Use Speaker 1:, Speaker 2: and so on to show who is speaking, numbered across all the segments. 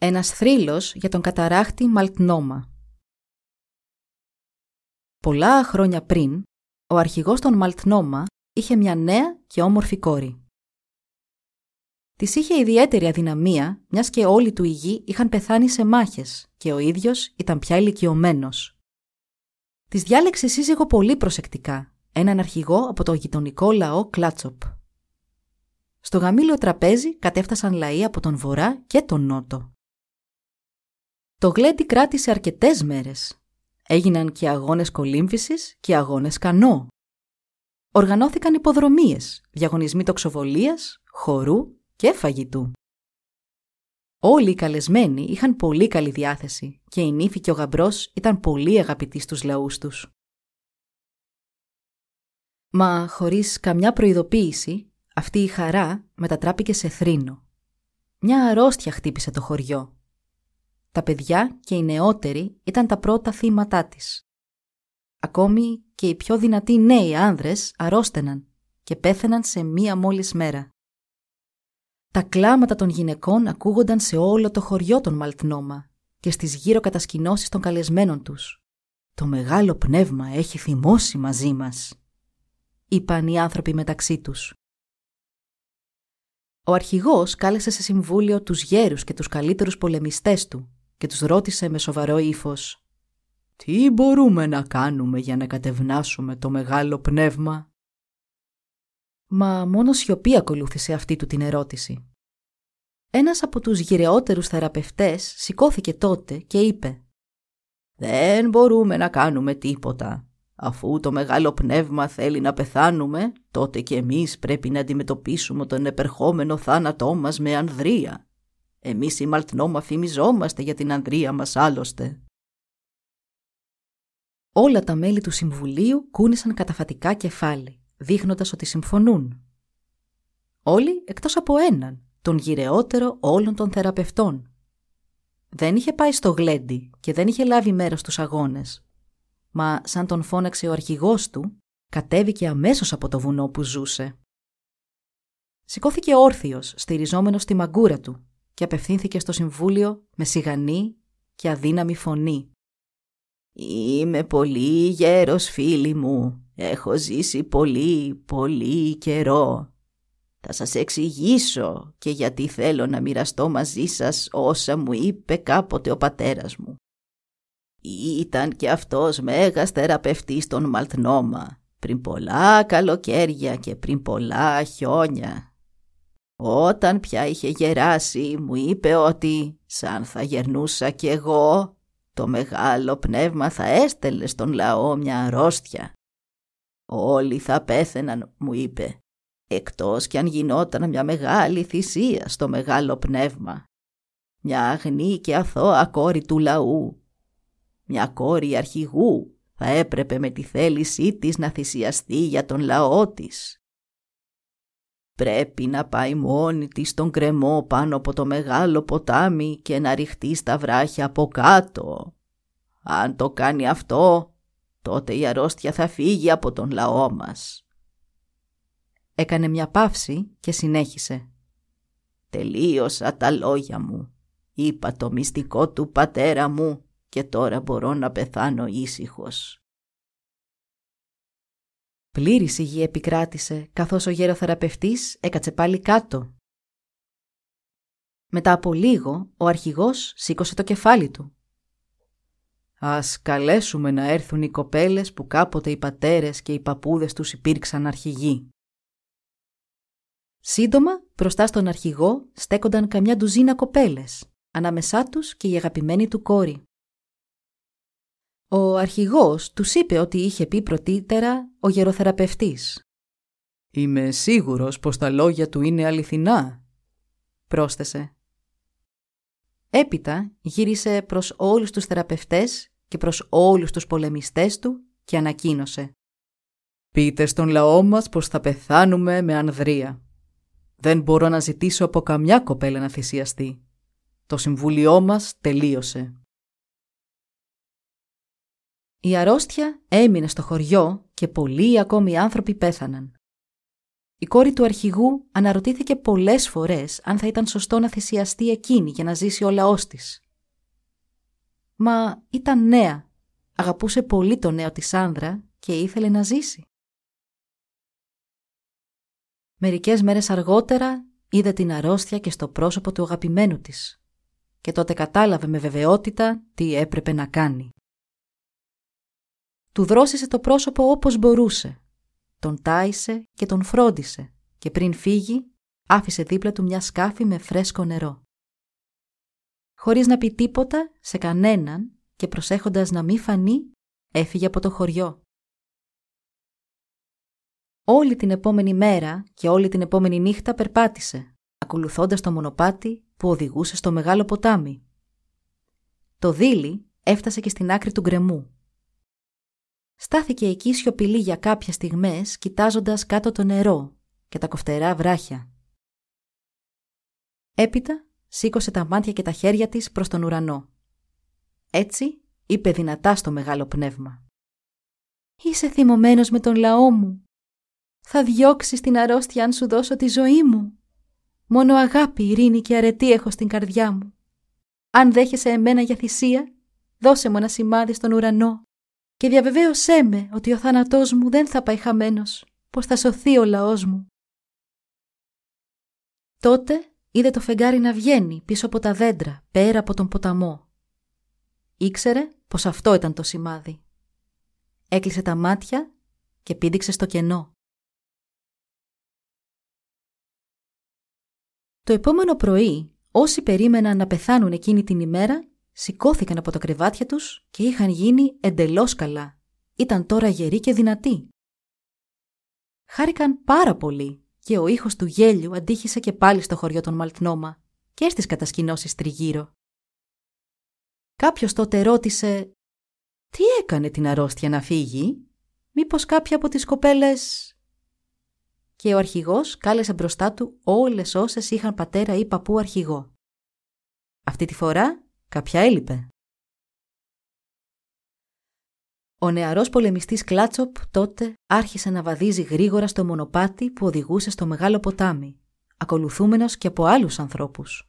Speaker 1: Ένας θρύλος για τον καταράχτη Μαλτνόμα Πολλά χρόνια πριν, ο αρχηγός των Μαλτνόμα είχε μια νέα και όμορφη κόρη. Της είχε ιδιαίτερη αδυναμία, μιας και όλοι του οι γη είχαν πεθάνει σε μάχες και ο ίδιος ήταν πια ηλικιωμένος. Της διάλεξε σύζυγο πολύ προσεκτικά, έναν αρχηγό από το γειτονικό λαό Κλάτσοπ. Στο γαμήλιο τραπέζι κατέφτασαν λαοί από τον βορρά και τον νότο. Το γλέντι κράτησε αρκετές μέρες. Έγιναν και αγώνες κολύμφησης και αγώνες κανό. Οργανώθηκαν υποδρομίες, διαγωνισμοί τοξοβολίας, χορού και φαγητού. Όλοι οι καλεσμένοι είχαν πολύ καλή διάθεση και η νύφη και ο γαμπρός ήταν πολύ αγαπητοί στους λαούς τους. Μα χωρίς καμιά προειδοποίηση, αυτή η χαρά μετατράπηκε σε θρήνο. Μια αρρώστια χτύπησε το χωριό τα παιδιά και οι νεότεροι ήταν τα πρώτα θύματά της. Ακόμη και οι πιο δυνατοί νέοι άνδρες αρρώστεναν και πέθαιναν σε μία μόλις μέρα. Τα κλάματα των γυναικών ακούγονταν σε όλο το χωριό των Μαλτνόμα και στις γύρω κατασκηνώσεις των καλεσμένων τους. «Το μεγάλο πνεύμα έχει θυμώσει μαζί μας», είπαν οι άνθρωποι μεταξύ τους. Ο αρχηγός κάλεσε σε συμβούλιο τους γέρους και τους καλύτερους πολεμιστές του και τους ρώτησε με σοβαρό ύφος «Τι μπορούμε να κάνουμε για να κατευνάσουμε το μεγάλο πνεύμα» Μα μόνο σιωπή ακολούθησε αυτή του την ερώτηση. Ένας από τους γυρεότερους θεραπευτές σηκώθηκε τότε και είπε «Δεν μπορούμε να κάνουμε τίποτα. Αφού το μεγάλο πνεύμα θέλει να πεθάνουμε, τότε και εμείς πρέπει να αντιμετωπίσουμε τον επερχόμενο θάνατό μας με ανδρεία. Εμείς οι Μαλτνόμα φημιζόμαστε για την ανδρεία μας άλλωστε. Όλα τα μέλη του Συμβουλίου κούνησαν καταφατικά κεφάλι, δείχνοντας ότι συμφωνούν. Όλοι εκτός από έναν, τον γυρεότερο όλων των θεραπευτών. Δεν είχε πάει στο γλέντι και δεν είχε λάβει μέρος στους αγώνες. Μα σαν τον φώναξε ο αρχηγός του, κατέβηκε αμέσως από το βουνό που ζούσε. Σηκώθηκε όρθιος, στηριζόμενος στη μαγκούρα του και απευθύνθηκε στο Συμβούλιο με σιγανή και αδύναμη φωνή. «Είμαι πολύ γέρος φίλοι μου. Έχω ζήσει πολύ, πολύ καιρό. Θα σας εξηγήσω και γιατί θέλω να μοιραστώ μαζί σας όσα μου είπε κάποτε ο πατέρας μου. Ήταν και αυτός μέγας θεραπευτής των Μαλτνόμα πριν πολλά καλοκαίρια και πριν πολλά χιόνια όταν πια είχε γεράσει μου είπε ότι σαν θα γερνούσα κι εγώ το μεγάλο πνεύμα θα έστελνε στον λαό μια αρρώστια. Όλοι θα πέθαιναν μου είπε εκτός κι αν γινόταν μια μεγάλη θυσία στο μεγάλο πνεύμα. Μια αγνή και αθώα κόρη του λαού. Μια κόρη αρχηγού θα έπρεπε με τη θέλησή της να θυσιαστεί για τον λαό της. Πρέπει να πάει μόνη της στον κρεμό πάνω από το μεγάλο ποτάμι και να ρηχτεί στα βράχια από κάτω. Αν το κάνει αυτό, τότε η αρρώστια θα φύγει από τον λαό μας. Έκανε μια παύση και συνέχισε. Τελείωσα τα λόγια μου. Είπα το μυστικό του πατέρα μου και τώρα μπορώ να πεθάνω ήσυχος. Πλήρης υγεία επικράτησε, καθώς ο γεροθεραπευτής έκατσε πάλι κάτω. Μετά από λίγο, ο αρχηγός σήκωσε το κεφάλι του. «Ας καλέσουμε να έρθουν οι κοπέλες που κάποτε οι πατέρες και οι παππούδες τους υπήρξαν αρχηγοί». Σύντομα, μπροστά στον αρχηγό στέκονταν καμιά ντουζίνα κοπέλες, ανάμεσά τους και η αγαπημένη του κόρη. Ο αρχηγός τους είπε ότι είχε πει πρωτήτερα ο γεροθεραπευτής. «Είμαι σίγουρος πως τα λόγια του είναι αληθινά», πρόσθεσε. Έπειτα γύρισε προς όλους τους θεραπευτές και προς όλους τους πολεμιστές του και ανακοίνωσε «Πείτε στον λαό μας πως θα πεθάνουμε με ανδρεία. Δεν μπορώ να ζητήσω από καμιά κοπέλα να θυσιαστεί. Το συμβούλιό μας τελείωσε». Η αρρώστια έμεινε στο χωριό και πολλοί ακόμη άνθρωποι πέθαναν. Η κόρη του αρχηγού αναρωτήθηκε πολλές φορές αν θα ήταν σωστό να θυσιαστεί εκείνη για να ζήσει ο λαός της. Μα ήταν νέα, αγαπούσε πολύ το νέο της άνδρα και ήθελε να ζήσει. Μερικές μέρες αργότερα είδε την αρρώστια και στο πρόσωπο του αγαπημένου της και τότε κατάλαβε με βεβαιότητα τι έπρεπε να κάνει. Του δρόσισε το πρόσωπο όπως μπορούσε. Τον τάισε και τον φρόντισε και πριν φύγει άφησε δίπλα του μια σκάφη με φρέσκο νερό. Χωρίς να πει τίποτα σε κανέναν και προσέχοντας να μην φανεί, έφυγε από το χωριό. Όλη την επόμενη μέρα και όλη την επόμενη νύχτα περπάτησε, ακολουθώντας το μονοπάτι που οδηγούσε στο μεγάλο ποτάμι. Το δίλη έφτασε και στην άκρη του γκρεμού. Στάθηκε εκεί σιωπηλή για κάποιες στιγμές, κοιτάζοντας κάτω το νερό και τα κοφτερά βράχια. Έπειτα σήκωσε τα μάτια και τα χέρια της προς τον ουρανό. Έτσι είπε δυνατά στο μεγάλο πνεύμα. «Είσαι θυμωμένος με τον λαό μου. Θα διώξεις την αρρώστια αν σου δώσω τη ζωή μου. Μόνο αγάπη, ειρήνη και αρετή έχω στην καρδιά μου. Αν δέχεσαι εμένα για θυσία, δώσε μου ένα σημάδι στον ουρανό και διαβεβαίωσέ με ότι ο θάνατός μου δεν θα πάει χαμένος, πως θα σωθεί ο λαός μου. Τότε είδε το φεγγάρι να βγαίνει πίσω από τα δέντρα, πέρα από τον ποταμό. Ήξερε πως αυτό ήταν το σημάδι. Έκλεισε τα μάτια και πήδηξε στο κενό. Το επόμενο πρωί, όσοι περίμεναν να πεθάνουν εκείνη την ημέρα, σηκώθηκαν από τα κρεβάτια τους και είχαν γίνει εντελώς καλά. Ήταν τώρα γεροί και δυνατοί. Χάρηκαν πάρα πολύ και ο ήχος του γέλιου αντίχησε και πάλι στο χωριό των Μαλτνόμα και στις κατασκηνώσεις τριγύρω. Κάποιος τότε ρώτησε «Τι έκανε την αρρώστια να φύγει, μήπως κάποια από τις κοπέλες...» Και ο αρχηγός κάλεσε μπροστά του όλες όσες είχαν πατέρα ή παππού αρχηγό. Αυτή τη φορά κάποια έλειπε. Ο νεαρός πολεμιστής Κλάτσοπ τότε άρχισε να βαδίζει γρήγορα στο μονοπάτι που οδηγούσε στο μεγάλο ποτάμι, ακολουθούμενος και από άλλους ανθρώπους.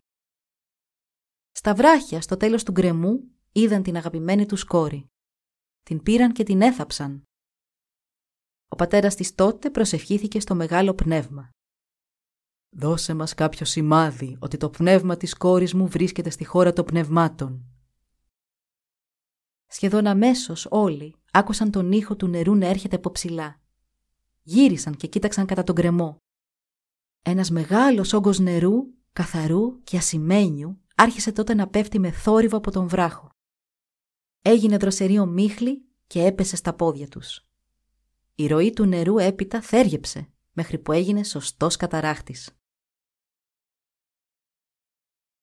Speaker 1: Στα βράχια, στο τέλος του γκρεμού, είδαν την αγαπημένη τους κόρη. Την πήραν και την έθαψαν. Ο πατέρας της τότε προσευχήθηκε στο μεγάλο πνεύμα. «Δώσε μας κάποιο σημάδι ότι το πνεύμα της κόρης μου βρίσκεται στη χώρα των πνευμάτων». Σχεδόν αμέσως όλοι άκουσαν τον ήχο του νερού να έρχεται από ψηλά. Γύρισαν και κοίταξαν κατά τον κρεμό. Ένας μεγάλος όγκος νερού, καθαρού και ασημένιου, άρχισε τότε να πέφτει με θόρυβο από τον βράχο. Έγινε δροσερή ομίχλη και έπεσε στα πόδια τους. Η ροή του νερού έπειτα θέργεψε μέχρι που έγινε σωστός καταράχτης.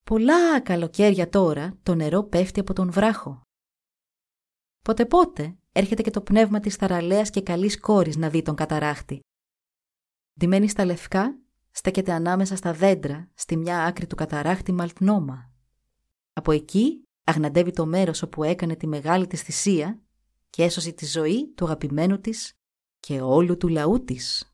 Speaker 1: Πολλά καλοκαίρια τώρα το νερό πέφτει από τον βράχο. Πότε πότε έρχεται και το πνεύμα της θαραλέας και καλής κόρης να δει τον καταράχτη. Ντυμένη στα λευκά, στέκεται ανάμεσα στα δέντρα στη μια άκρη του καταράχτη Μαλτνόμα. Από εκεί αγναντεύει το μέρος όπου έκανε τη μεγάλη της θυσία και έσωσε τη ζωή του αγαπημένου της και όλου του λαού της.